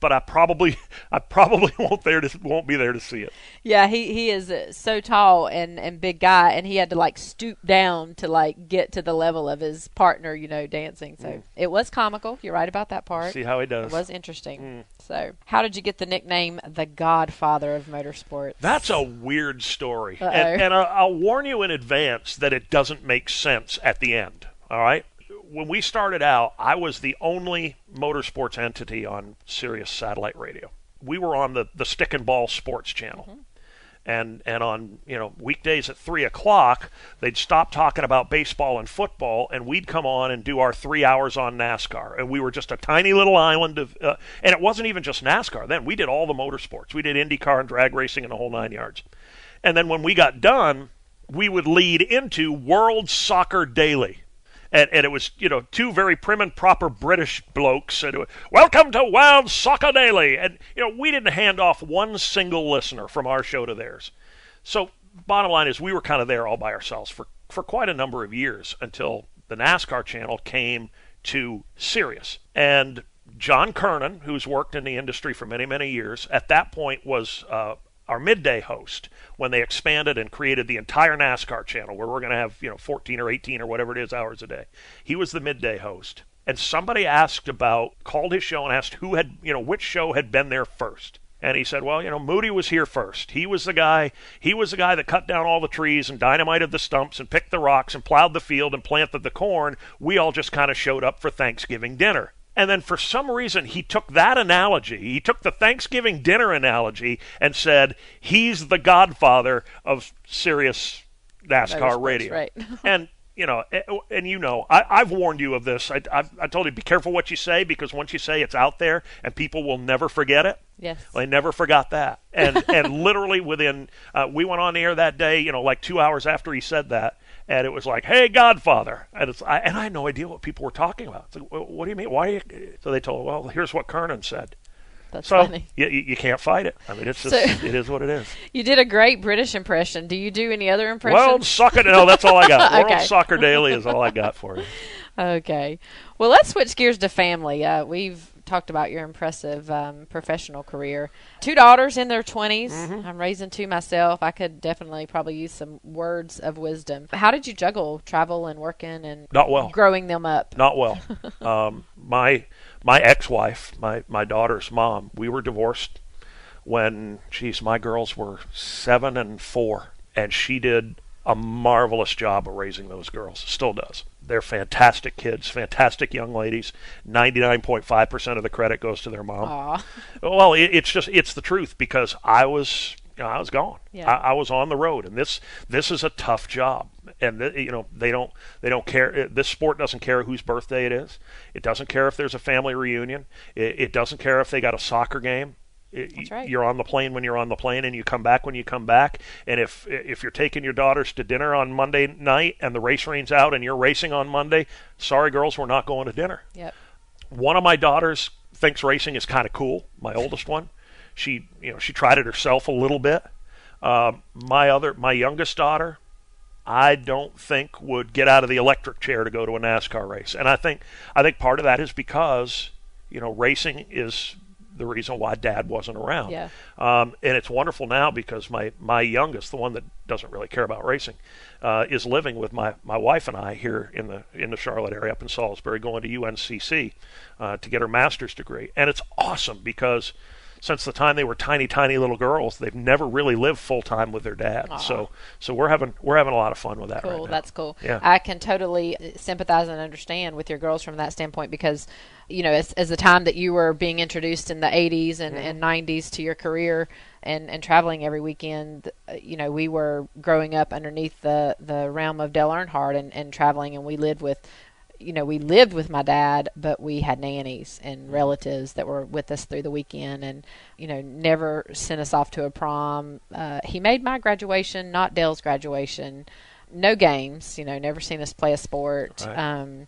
But I probably I probably won't there to won't be there to see it. Yeah, he he is uh, so tall and and big guy, and he had to like stoop down to like get to the level of his partner, you know, dancing. So it was comical. You're right about that part. Mm. See how he does. It was interesting. So, how did you get the nickname the Godfather of Motorsports? That's a weird story. Uh-oh. And, and I'll warn you in advance that it doesn't make sense at the end. All right? When we started out, I was the only motorsports entity on Sirius satellite radio. We were on the, the Stick and Ball Sports channel. And, and on you know weekdays at three o'clock they'd stop talking about baseball and football and we'd come on and do our three hours on NASCAR. And we were just a tiny little island of uh, and it wasn't even just NASCAR then. We did all the motorsports. We did IndyCar and drag racing and the whole nine yards. And then when we got done we would lead into World Soccer Daily and, and it was you know two very prim and proper British blokes. And Welcome to Wild Soccer Daily, and you know we didn't hand off one single listener from our show to theirs. So bottom line is we were kind of there all by ourselves for for quite a number of years until the NASCAR channel came to Sirius and. John Kernan, who's worked in the industry for many, many years, at that point was uh, our midday host when they expanded and created the entire NASCAR channel where we're going to have, you know, 14 or 18 or whatever it is hours a day. He was the midday host. And somebody asked about, called his show and asked who had, you know, which show had been there first. And he said, well, you know, Moody was here first. He was the guy, he was the guy that cut down all the trees and dynamited the stumps and picked the rocks and plowed the field and planted the corn. We all just kind of showed up for Thanksgiving dinner. And then for some reason, he took that analogy, he took the Thanksgiving dinner analogy and said, he's the godfather of Sirius NASCAR radio. right. and, you know, eh, and you know, I, I've warned you of this. I, I've, I told you, be careful what you say because once you say it's out there and people will never forget it. Yes. Well, I never forgot that. And and literally within, uh, we went on air that day, you know, like two hours after he said that, and it was like, "Hey, Godfather," and it's I, and I had no idea what people were talking about. It's like, what do you mean? Why? Are you? So they told, well, here's what Kernan said. That's So funny. you, you can't fight it. I mean, it's just So- it is what it is. You did a great British impression. Do you do any other impressions? World Soccer. No, that's all I got. World Okay. Soccer Daily is all I got for you. Okay. Well, let's switch gears to family. Uh, we've talked about your impressive um, professional career. Two daughters in their 20s. Mm-hmm. I'm raising two myself. I could definitely probably use some words of wisdom. How did you juggle travel and working and Not well. growing them up? Not well. um, my my ex-wife, my my daughter's mom, we were divorced when, geez, my girls were seven and four, and she did a marvelous job of raising those girls. Still does. They're fantastic kids, fantastic young ladies. Ninety-nine point five percent of the credit goes to their mom. Aw. Well, it, it's just it's the truth because I was you know, I was gone. Yeah. I, I was on the road, and this this is a tough job. And th- you know they don't they don't care. uh, This sport doesn't care whose birthday it is. It doesn't care if there's a family reunion. It, it doesn't care if they got a soccer game. That's right. You're on the plane when you're on the plane, and you come back when you come back. And if if you're taking your daughters to dinner on Monday night, and the race rain's out, and you're racing on Monday, sorry girls, we're not going to dinner Yep. one of my daughters thinks racing is kind of cool. My oldest one, she you know she tried it herself a little bit. Um, my other my youngest daughter, I don't think would get out of the electric chair to go to a NASCAR race, and I think I think part of that is because you know racing is the reason why Dad wasn't around. Yeah. Um, and it's wonderful now because my, my youngest, the one that doesn't really care about racing, uh, is living with my, my wife and I here in the in the Charlotte area, up in Salisbury, going to UNCC uh, to get her master's degree. And it's awesome because since the time they were tiny, tiny little girls, they've never really lived full time with their dad. So so we're having we're having a lot of fun with that Cool. right. That's cool. Yeah. I can totally sympathize and understand with your girls from that standpoint because, you know, as, as the time that you were being introduced in the 80s and, and 90s to your career and, and traveling every weekend, uh, you know, we were growing up underneath the, the realm of Dale Earnhardt and, and traveling, and we lived with you know, we lived with my dad, but we had nannies and relatives that were with us through the weekend and, you know, never sent us off to a prom. Uh, he made my graduation, not Dale's graduation. No games, you know, never seen us play a sport. Right. Um,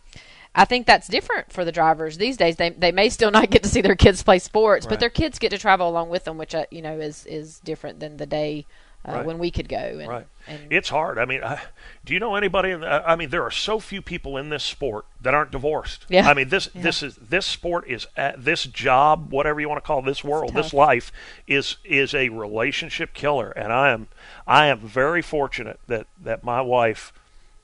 I think that's different for the drivers these days. They they may still not get to see their kids play sports, Right. but their kids get to travel along with them, which uh, you know is is different than the day uh, Right. when we could go. And, Right. And It's hard. I mean, I, do you know anybody? In the, I mean, there are so few people in this sport that aren't divorced. Yeah. I mean, this this is this sport is uh, this job, whatever you want to call this world, this life is is a relationship killer. And I am I am very fortunate that that my wife.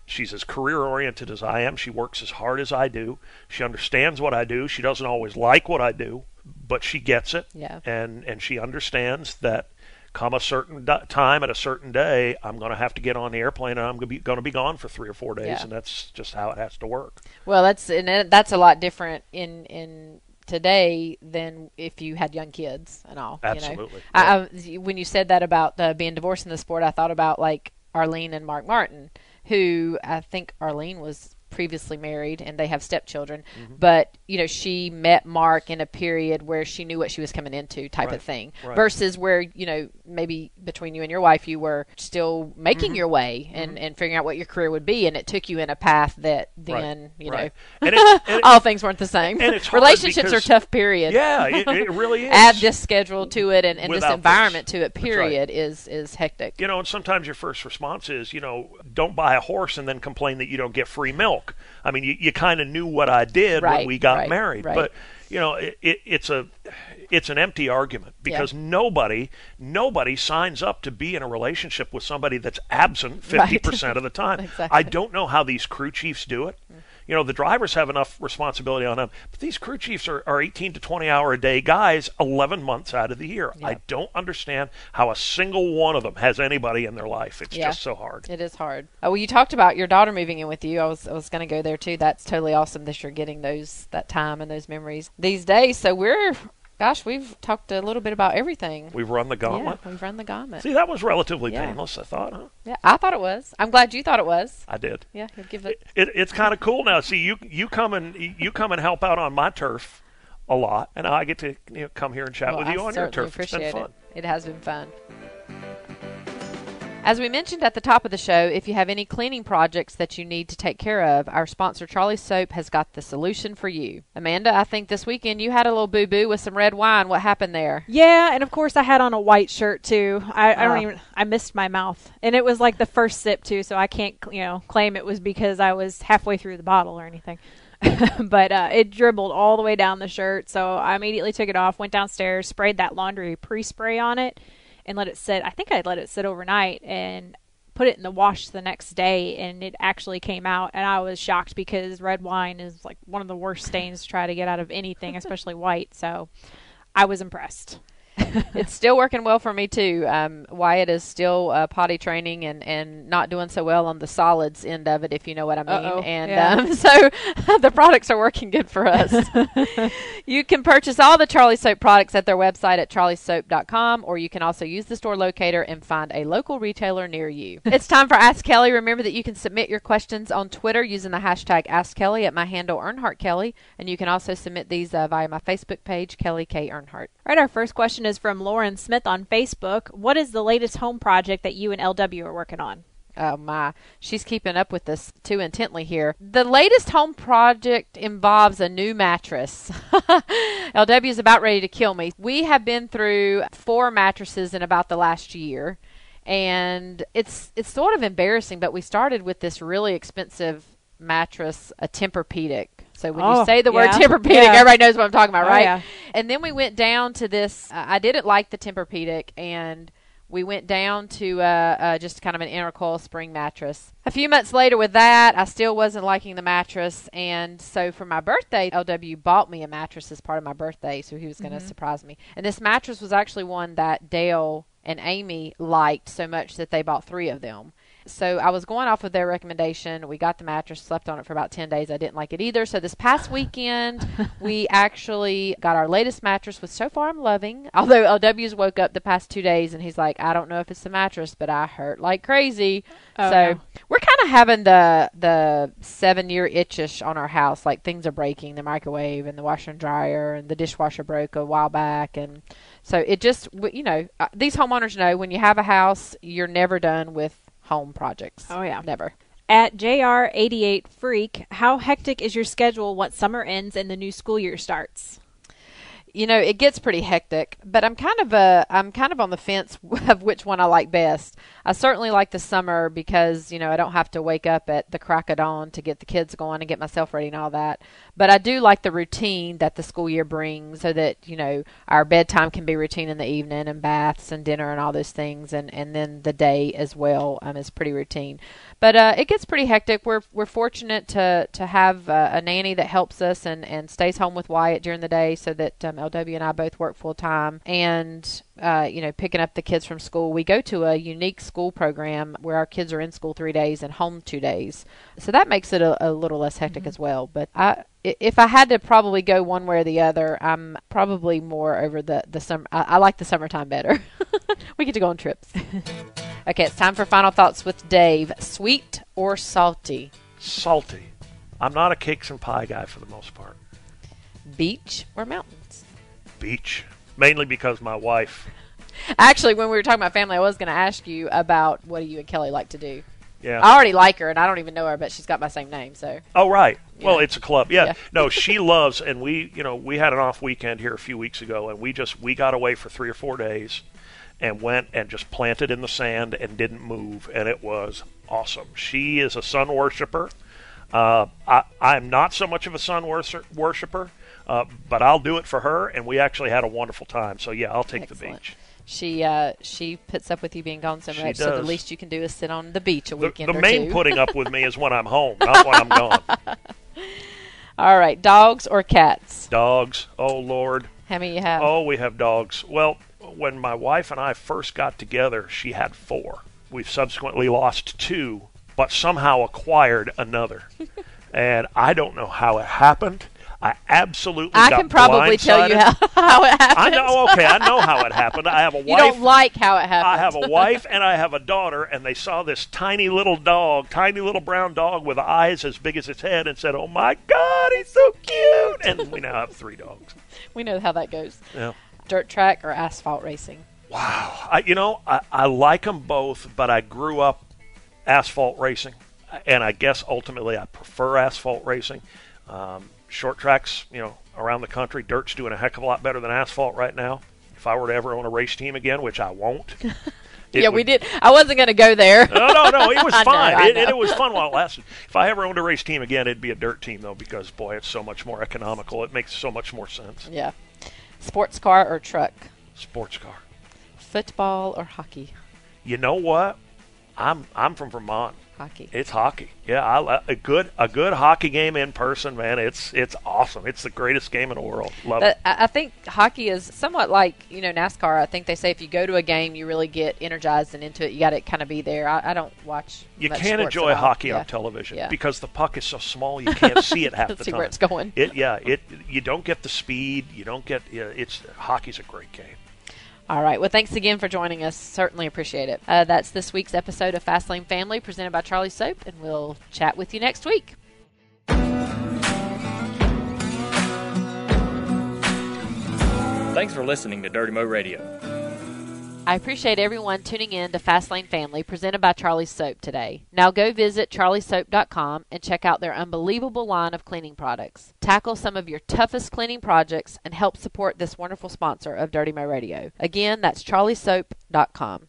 She's as career oriented as I am. She works as hard as I do. She understands what I do. She doesn't always like what I do, but she gets it. Yeah. And and she understands that come a certain di- time at a certain day, I'm going to have to get on the airplane and I'm going to be going to be gone for three or four days, Yeah. and that's just how it has to work. Well, that's and that's a lot different in in today than if you had young kids and all. You know? Absolutely. I, I, when you said that about uh, being divorced in the sport, I thought about like Arlene and Mark Martin, who I think Arlene was previously married and they have stepchildren, Mm-hmm. but you know she met Mark in a period where she knew what she was coming into, type Right, of thing, right. versus where you know maybe between you and your wife you were still making Mm-hmm. your way and and figuring out what your career would be, and it took you in a path that then you right. know And it- and it- all things weren't the same. and it's hard Relationships are tough. Period. Yeah, it, it really is. Add this schedule to it and, and this Without this. environment to it. Period is is hectic. you know, and sometimes your first response is, you know, don't buy a horse and then complain that you don't get free milk. I mean, you, you kind of knew what I did when we got right, married, right. but you know, it, it, it's a it's an empty argument because nobody nobody signs up to be in a relationship with somebody that's absent fifty percent of the time. Exactly. I don't know how these crew chiefs do it. Mm. You know, the drivers have enough responsibility on them, but these crew chiefs are, are 18 to 20 hour a day guys 11 months out of the year. I don't understand how a single one of them has anybody in their life. It's Yeah. just so hard. It is hard. Oh, well, you talked about your daughter moving in with you. I was I was going to go there too. That's totally awesome that you're getting those that time and those memories these days. So we're, gosh, we've talked a little bit about everything. We've run the gauntlet. Yeah, we've run the gauntlet. See, that was relatively Yeah. painless, I thought, huh? Yeah, I thought it was. I'm glad you thought it was. I did. Yeah, give it. It, it's kind of cool now. See, you you come and you come and help out on my turf a lot, and I get to you know, come here and chat well, with you I on your turf. It's been appreciate fun. it. It has been fun. As we mentioned at the top of the show, if you have any cleaning projects that you need to take care of, our sponsor Charlie Soap has got the solution for you. Amanda, I think this weekend you had a little boo boo with some red wine. What happened there? Yeah, and of course I had on a white shirt too. I, I don't even. I missed my mouth, and it was like the first sip too. So I can't, you know, claim it was because I was halfway through the bottle or anything. but uh, it dribbled all the way down the shirt, so I immediately took it off, went downstairs, sprayed that laundry pre-spray on it, and let it sit. I think I let it sit overnight and put it in the wash the next day, and it actually came out. And I was shocked because red wine is like one of the worst stains to try to get out of anything, especially white. So I was impressed. It's still working well for me too. Um, Wyatt is still uh, potty training and, and not doing so well on the solids end of it, if you know what I mean. Uh-oh, And yeah. um, so the products are working good for us. you can purchase all the Charlie Soap products at their website at charliesoap.com, or you can also use the store locator and find a local retailer near you. it's time for Ask Kelley. Remember that you can submit your questions on Twitter using the hashtag Ask Kelley at my handle Earnhardt Kelley, and you can also submit these uh, via my Facebook page, Kelley K Earnhardt. All right, our first question is from Lauren Smith on Facebook. What is the latest home project that you and LW are working on? Oh my, she's keeping up with this too intently here. The latest home project involves a new mattress. LW is about ready to kill me. We have been through four mattresses in about the last year, and it's it's sort of embarrassing. But we started with this really expensive mattress, a Tempur-Pedic. So when Oh, you say the word yeah. Tempur-Pedic, Yeah. everybody knows what I'm talking about, Oh, right? yeah. And then we went down to this. Uh, I didn't like the Tempur-Pedic, and we went down to uh, uh, just kind of an intercoil spring mattress. A few months later, with that, I still wasn't liking the mattress, and so for my birthday, LW bought me a mattress as part of my birthday, so he was going to surprise me. And this mattress was actually one that Dale and Amy liked so much that they bought three of them. So I was going off of their recommendation. We got the mattress, slept on it for about 10 days. I didn't like it either. So this past weekend, we actually got our latest mattress, which so far I'm loving. Although LW's woke up the past two days and he's like, I don't know if it's the mattress, but I hurt like crazy. Oh, so no. we're kind of having the the seven year itchish on our house. Like things are breaking, the microwave and the washer and dryer and the dishwasher broke a while back, and so it just you know uh, these homeowners know when you have a house, you're never done with home projects. Oh, yeah. never. At JR88 Freak, how hectic is your schedule once summer ends and the new school year starts? You know it gets pretty hectic but i'm kind of a i'm kind of on the fence of which one i like best. I certainly like the summer because you know i don't have to wake up at the crack of dawn to get the kids going and get myself ready and all that. But i do like the routine that the school year brings so that you know our bedtime can be routine in the evening and baths and dinner and all those things and and then the day as well um, is pretty routine. But uh, it gets pretty hectic. We're we're fortunate to to have uh, a nanny that helps us and and stays home with Wyatt during the day, so that um, LW and I both work full time. And uh, you know, picking up the kids from school, we go to a unique school program where our kids are in school three days and home two days, so that makes it a, a little less hectic as well. But I. i- If I had to probably go one way or the other, I'm probably more over the the summer. I, I like the summertime better. we get to go on trips. Okay, it's time for final thoughts with Dave. Sweet or salty? Salty. I'm not a cakes and pie guy for the most part. Beach or mountains? Beach, mainly because my wife. Actually, when we were talking about family, I was going to ask you about what do you and Kelly like to do. Yeah. I already like her, and I don't even know her, but she's got my same name, so Oh right. Well, it's a club. Yeah. Yeah. no, she loves, and we, you know, we had an off weekend here a few weeks ago, and we just we got away for three or four days, and went and just planted in the sand and didn't move, and it was awesome. She is a sun worshiper. Uh, I, I'm not so much of a sun worship, worshiper, uh, but I'll do it for her, and we actually had a wonderful time. So yeah, I'll take the beach. she uh, she puts up with you being gone so much. So the least you can do is sit on the beach a The, weekend the main putting up with me is when I'm home, not when I'm gone. All right, dogs or cats? Dogs. Oh Lord. How many you have? Oh, we have dogs. Well, when my wife and I first got together, she had four. We've subsequently lost two, but somehow acquired another. and I don't know how it happened. I absolutely I can probably tell you how, how it happened. I know. Okay, I know how it happened. I have a wife. You don't like how it happened. I have a wife and I have a daughter, and they saw this tiny little dog, tiny little brown dog with eyes as big as its head, and said, "Oh my God, he's so cute!" And we now have three dogs. We know how that goes. Yeah. Dirt track or asphalt racing? Wow. I, you know, I, I like them both, but I grew up asphalt racing, and I guess ultimately I prefer asphalt racing. Um, short tracks, you know, around the country, dirt's doing a heck of a lot better than asphalt right now. If I were to ever own a race team again, which I won't. it yeah, we did. I wasn't going to go there. No, no, no. It was I know, fine. I it, it, was fun while it lasted. If I ever owned a race team again, it'd be a dirt team though, because boy, it's so much more economical. It makes so much more sense. yeah. Sports car or truck? Sports car. Football or hockey? You know what? I'm I'm from Vermont. Hockey. It's hockey. Yeah, I, a good a good hockey game in person, man. It's it's awesome. It's the greatest game in the world. Love But it. Uh, I I think hockey is somewhat like you know NASCAR. I think they say if you go to a game, you really get energized and into it. You got to kind of be there. I, I don't watch. You can't enjoy hockey Yeah. on television Yeah. because the puck is so small you can't see it half the See time. where it's going. It yeah, it you don't get the speed. You don't get it's hockey's a great game. All right. Well, thanks again for joining us. Certainly appreciate it. Uh, that's this week's episode of Fastlane Family presented by Charlie Soap, and we'll chat with you next week. Thanks for listening to Dirty Mo Radio. I appreciate everyone tuning in to Fastlane Family presented by Charlie's Soap today. Now go visit charliesoap.com and check out their unbelievable line of cleaning products. Tackle some of your toughest cleaning projects and help support this wonderful sponsor of Dirty Mo Radio. Again, that's charliesoap.com.